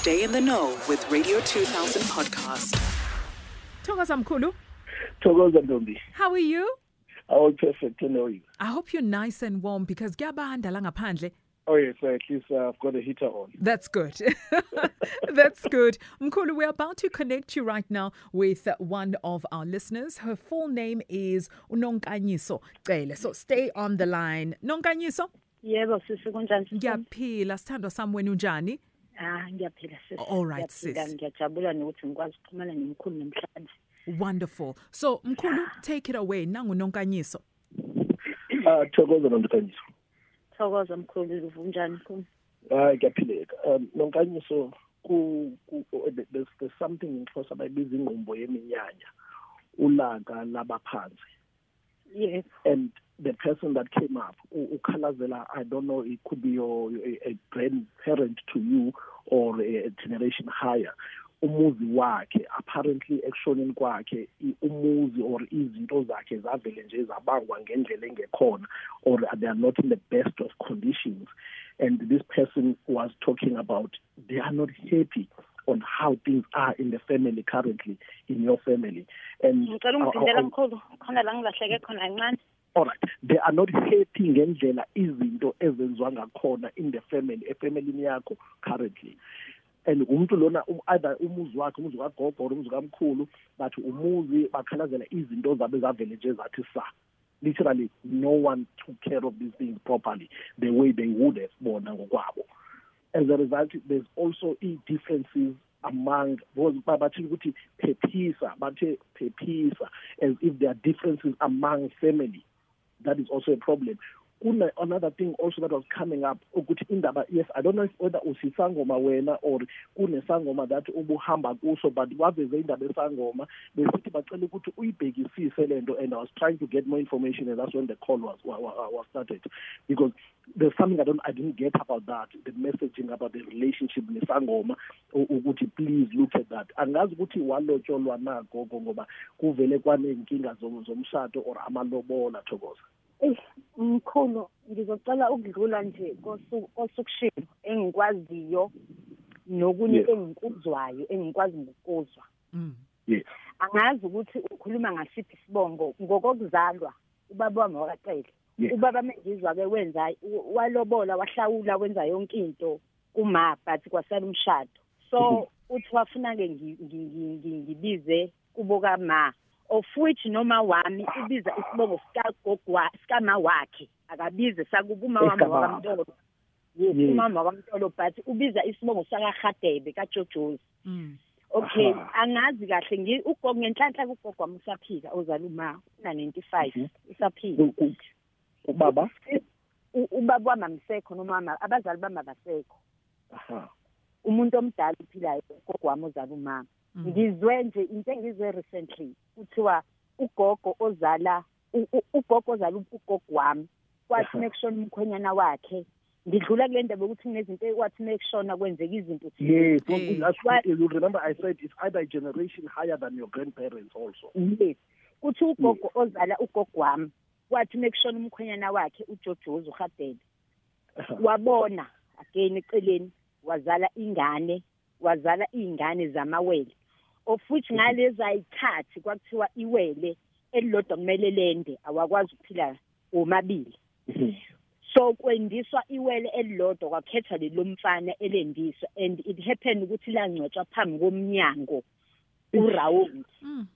Stay in the know with Radio 2000 podcast. Thokoza mkhulu, Thokoza Ntombi. how are you? All perfect to know you. I hope you're nice and warm because kuyabanda la ngaphandle. Oh yes, at least uh, I've got a heater on. That's good. That's good. Mkhulu, we're about to connect you right now with uh, one of our listeners. Her full name is Unonkanyiso Cele. So stay on the line. Nonkanyiso, Yebo sisi kunjani? sisi? ngiyaphila sithandwa sami wena unjani? Ah ngiyaphila sisi. All right, sis. Ngiyajabula nokuthi ngikwazi ukuxhumana nomkhulu namhlanje. Wonderful. So Mkhulu, take it away. Nangu Nonkanyiso. Uh Thokoza Ntombi. Thokoza mkhulu uvunjani mkhulu? Hayi kuyaphileka. Um nonkanyiso ku ku- there's, there's something in Xhosa bayibiza ingqumbo yeminyanya. Ulaka labaphansi. Yes. And the person that came up u- ukhalazela I don't know it could be your a, grandparent to you or a, generation higher. Umuzi wakhe apparently ekushoneni kwakhe umuzi or izinto zakhe zavele nje zabangwa ngendlela engekhona or they are not in the best of conditions. And this person was talking about they are not happy on how things are in the family currently in your family. And Ngicela I- I- ungidindela mkhulu khona la ngilahleke khona kancane. alright they are not happy ngendlela izinto ezenziwa ngakhona in the family efamilini yakho currently. And umuntu lona um- either umuzi wakhe umuzi kagogo or umuzi kamkhulu bathi umuzi bakhalazela izinto zabe zavele nje zathi sa. Literally no one took care of these things properly the way they would have bona ngokwabo. As a result there's also i-differences among because bathi as if there are differences among family. That is also a problem kuna another thing also that was coming up ukuthi indaba yes i don't know if whether usisangoma wena or kunesangoma that ubuhamba kuso but waveze indaba esangoma besithi bacela ukuthi uyibhekisise lento and i was trying to get more information and that's when the call was wa- wa- was started. Because there's something i don't i didn't get about that the messaging about the relationship nesangoma ukuthi please look at that. Angazi ukuthi walotsholwa na gogo ngoba kuvele kwaney'nkinga zom- zomshado or amalobola thokoza Eh mkhulu ngizocela ukudlula nje kosuku osukushilo engikwaziyo nokunye engikuzwayo engikwazi ngokuzwa. Mm. yes Angazi ukuthi ukhuluma ngasiphi isibongo ngokokuzalwa ubaba wami wakacele. Ubaba mengizwa ke wenza walobola wahlawula wenza yonke into kuma but kwasala umshado. So uthi wafuna ke ngi- ngi- ngi- ngi- ngibize kubo kama of which noma wami ubiza isibongo sika gogwa sikama wakhe akabize sakubuma wami wakamntolo. Yes, umama wakamntolo but ubiza isibongo saka Khadebe kaJojozi. Mm. Okay, angazi kahle ngi ugogo ngenhlanhla kugogo wami usaphila ozala uma una 95 Mhm. usaphila. Ubaba Ubaba wami amsekho noma mama abazali bami abasekho. aha Umuntu omdala uphilayo ugogo wami ozala umama. Mm. Ngizwe nje into engizwe recently kuthiwa ugogo ozala u- u- ugogo ozala ugogo wami kwathi Aha. mekushona umkhwenyana wakhe ngidlula kule ndaba ukuthi kunezinto ekwathi mekushona kwenzeka izinto yes Eh. well, that's what you remember i said it's either a generation higher than your grandparents also yes kuthi ugogo ozala ugogo wami kwathi mekushona umkhwenyana wakhe uJojozo uHadebe Aha. wabona again eceleni wazala ingane wazala izingane zamawele. Of which ngalezi ayithathi kwakuthiwa iwele elilodwa kumele lende awakwazi ukuphila omabili Mhm. so kwendiswa iwele elilodwa kwakhethwa lelomfana elendiswa and it happened ukuthi langcwetshwa phambi komnyango urawundi Mm.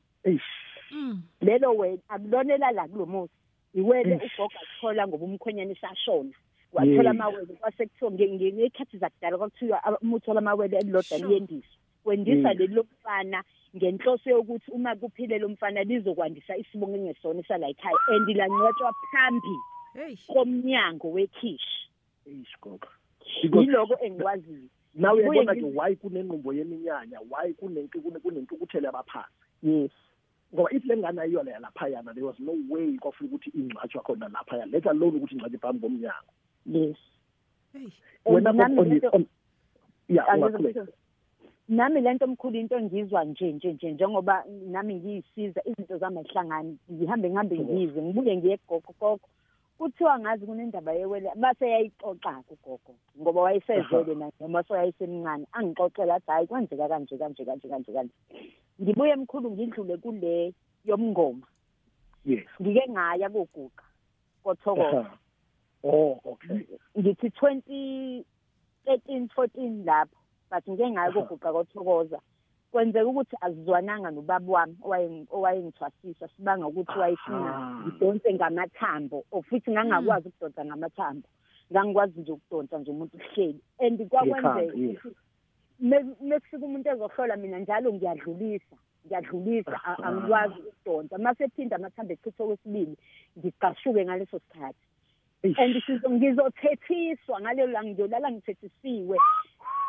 Mm. lelo wena akulonela la kulomuzi iwele ugogo athola ngoba umkhwenyana isashona wathola Yes. amawele kwase kuthiwa ngekhathi zakudala kwakuthiwa uma uthola amawele elilodwa Sure. liyendiswa kwendisa Yes. leli lomfana ngenhloso yokuthi uma kuphile lo mfana lizokwandisa isibongo engesona sala ekhaya and lancwetshwa phambi Hey. komnyango wekhishi Eish, gogo. Because yiloko engikwaziyo now Ngibuye uyabona ke ngiz- why kunenqumbo yeminyanya why kunenki kune- kunentukuthelo yabaphansi yes ngoba if le ngane ayiyo leya laphayana there was no way kwafuna ukuthi ingcwatshwa khona laphaya let alone ukuthi ingcwatshwe phambi komnyango yes. Hey. wena on- on- yeah nami lento mkhulu into ngizwa nje nje nje njengoba nami ngiyisiza izinto zami ayihlangani ngihambe ngihambe ngize ngibuye ngiye gogo gogo. Kuthiwa ngazi kunendaba yewele base yayixoxa ugogo ngoba wayesezele na noma soyayisemncane angixoxela athi hayi kwenzeka kanje kanje kanje kanje kanje. Ngibuye emkhulu ngidlule kule yomngoma. Yes. Ngike ngaya koguqa kothokoza. Oh okay. Ngithi 20 13 14 lapho. But ngike ngayo Aha. koguqa kothokoza kwenzeka ukuthi azizwananga nobaba wami owaye- owayengithwasisa sibanga ukuthi wayefuna ngidonse ngamathambo of which ngangakwazi ukudonsa ngamathambo. Ngangikwazi nje ukudonsa nje umuntu kuhleli. And kwakwenzeka mekufika umuntu ezohlola mina njalo ngiyadlulisa ngiyadlulisa angikwazi ukudonsa. Mase phinda amathambo echitho kwesibili ngicashuke ngaleso sikhathi. And sizo ngizothethiswa ngalelo langa ngiyolala ngithethisiwe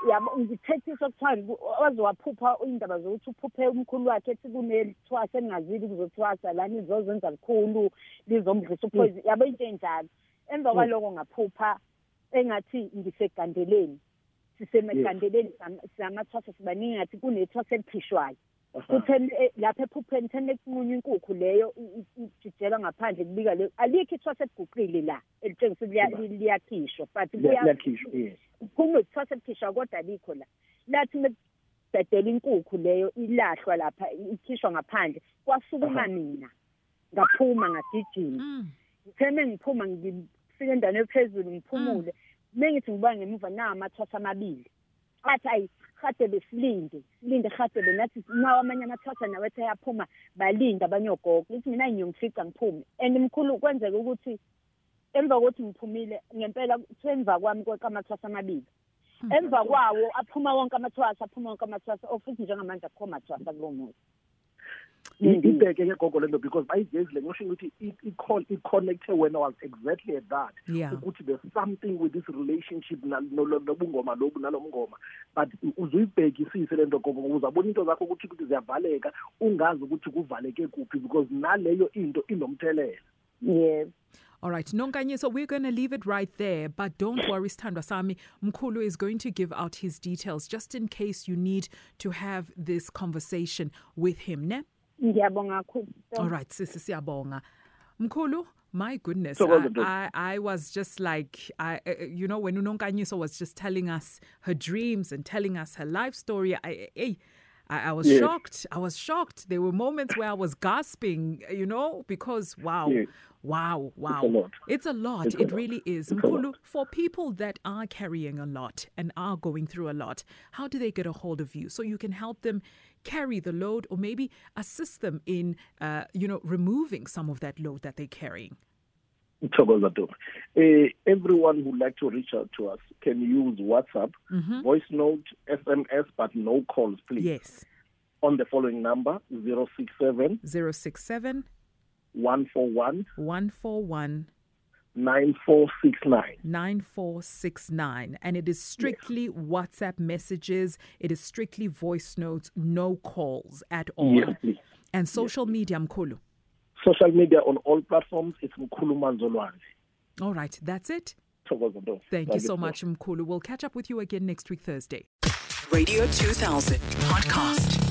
yabo ngithethiswa kuthiwa waze waphupha indaba zokuthi uphuphe umkhulu wakhe ethi kunethwasa elingazili kuzothwasa lani lizozenza likhulu lizomdlisa uphoyizini yabo into enjalo. Emva kwaloko ngaphupha engathi ngisegandeleni sisemegandeleni samathwasa sibaningi ngathi kunethwasa eliphishwayo Aha. kuthe eh, lapha ephupheni thene kunqunywa inkukhu leyo ijijelwa ngaphandle kubika leyo alikho ithwasa eliguqile la elitshengisa liyakhishwa but liyakhishwa, yes. kunethwasa elikhishwa kodwa alikho la lathi mekudedela inkukhu leyo ilahlwa lapha ikhishwa ngaphandle kwasukuma mina ngaphuma ngagijima Mm. ngithe mengiphuma ngifike endaweni ephezulu ngiphumule mengithi ngibuya ngemuva nawo amathwasa amabili athi ayi hade besilinde silinde hade benathi nawo amanye amathwasa nawethu ayaphuma balinda abanye ogogo. Lithi mina ngiyongifica ngiphume. And mkhulu kwenzeka ukuthi emva kokuthi ngiphumile ngempela kuthiwa emva kwami kweqa amathwasa amabili. Emva kwawo aphuma wonke amathwasa aphuma wonke amathwasa ofuthi njengamanje akukho mathwasa kulowo muntu. Mm-hmm. ibheke ke gogo lento because bayigezile ngisho ukuthi it it call connected when I was exactly at that Yeah. ukuthi there's something with this relationship na- no- no- nobungoma lobu nalomngoma but uzuyibhekisise lento gogo ngoba uzabona into zakho ukuthi ukuthi ziyavaleka ungazi ukuthi kuvaleke kuphi because naleyo into inomthelela yebo All right, Nonkanyiso, we're going to leave it right there, but don't worry, Sthandwa Sami. Mkulu is going to give out his details just in case you need to have this conversation with him, ne? Ngiyabonga kakhulu All right, sisi siyabonga. Mkulu, my goodness, So I. I, I was just like, I, uh, you know, when Unonkanyiso was just telling us her dreams and telling us her life story, I, I, I, I was Yes. shocked. I was shocked. There were moments where I was gasping, you know, because wow, Yes. wow, wow. lot. It's a lot. It's a it lot. really is. Mkulu, for people that are carrying a lot and are going through a lot, how do they get a hold of you so you can help them carry the load or maybe assist them in, uh, you know, removing some of that load that they're carrying? Thokoza Dok. Uh, everyone who would like to reach out to us can use WhatsApp, voice note, SMS, but no calls, please. Yes. On the following number 067 067 141 141 9469. 9469 and it is strictly WhatsApp messages it is strictly voice notes no calls at all Yes, please. and social media mkhulu Social media on all platforms, it's Mkhulu Manzolwane. all right that's it. Thank you so much mkhulu. We'll catch up with you again next week thursday. Radio 2000 podcast.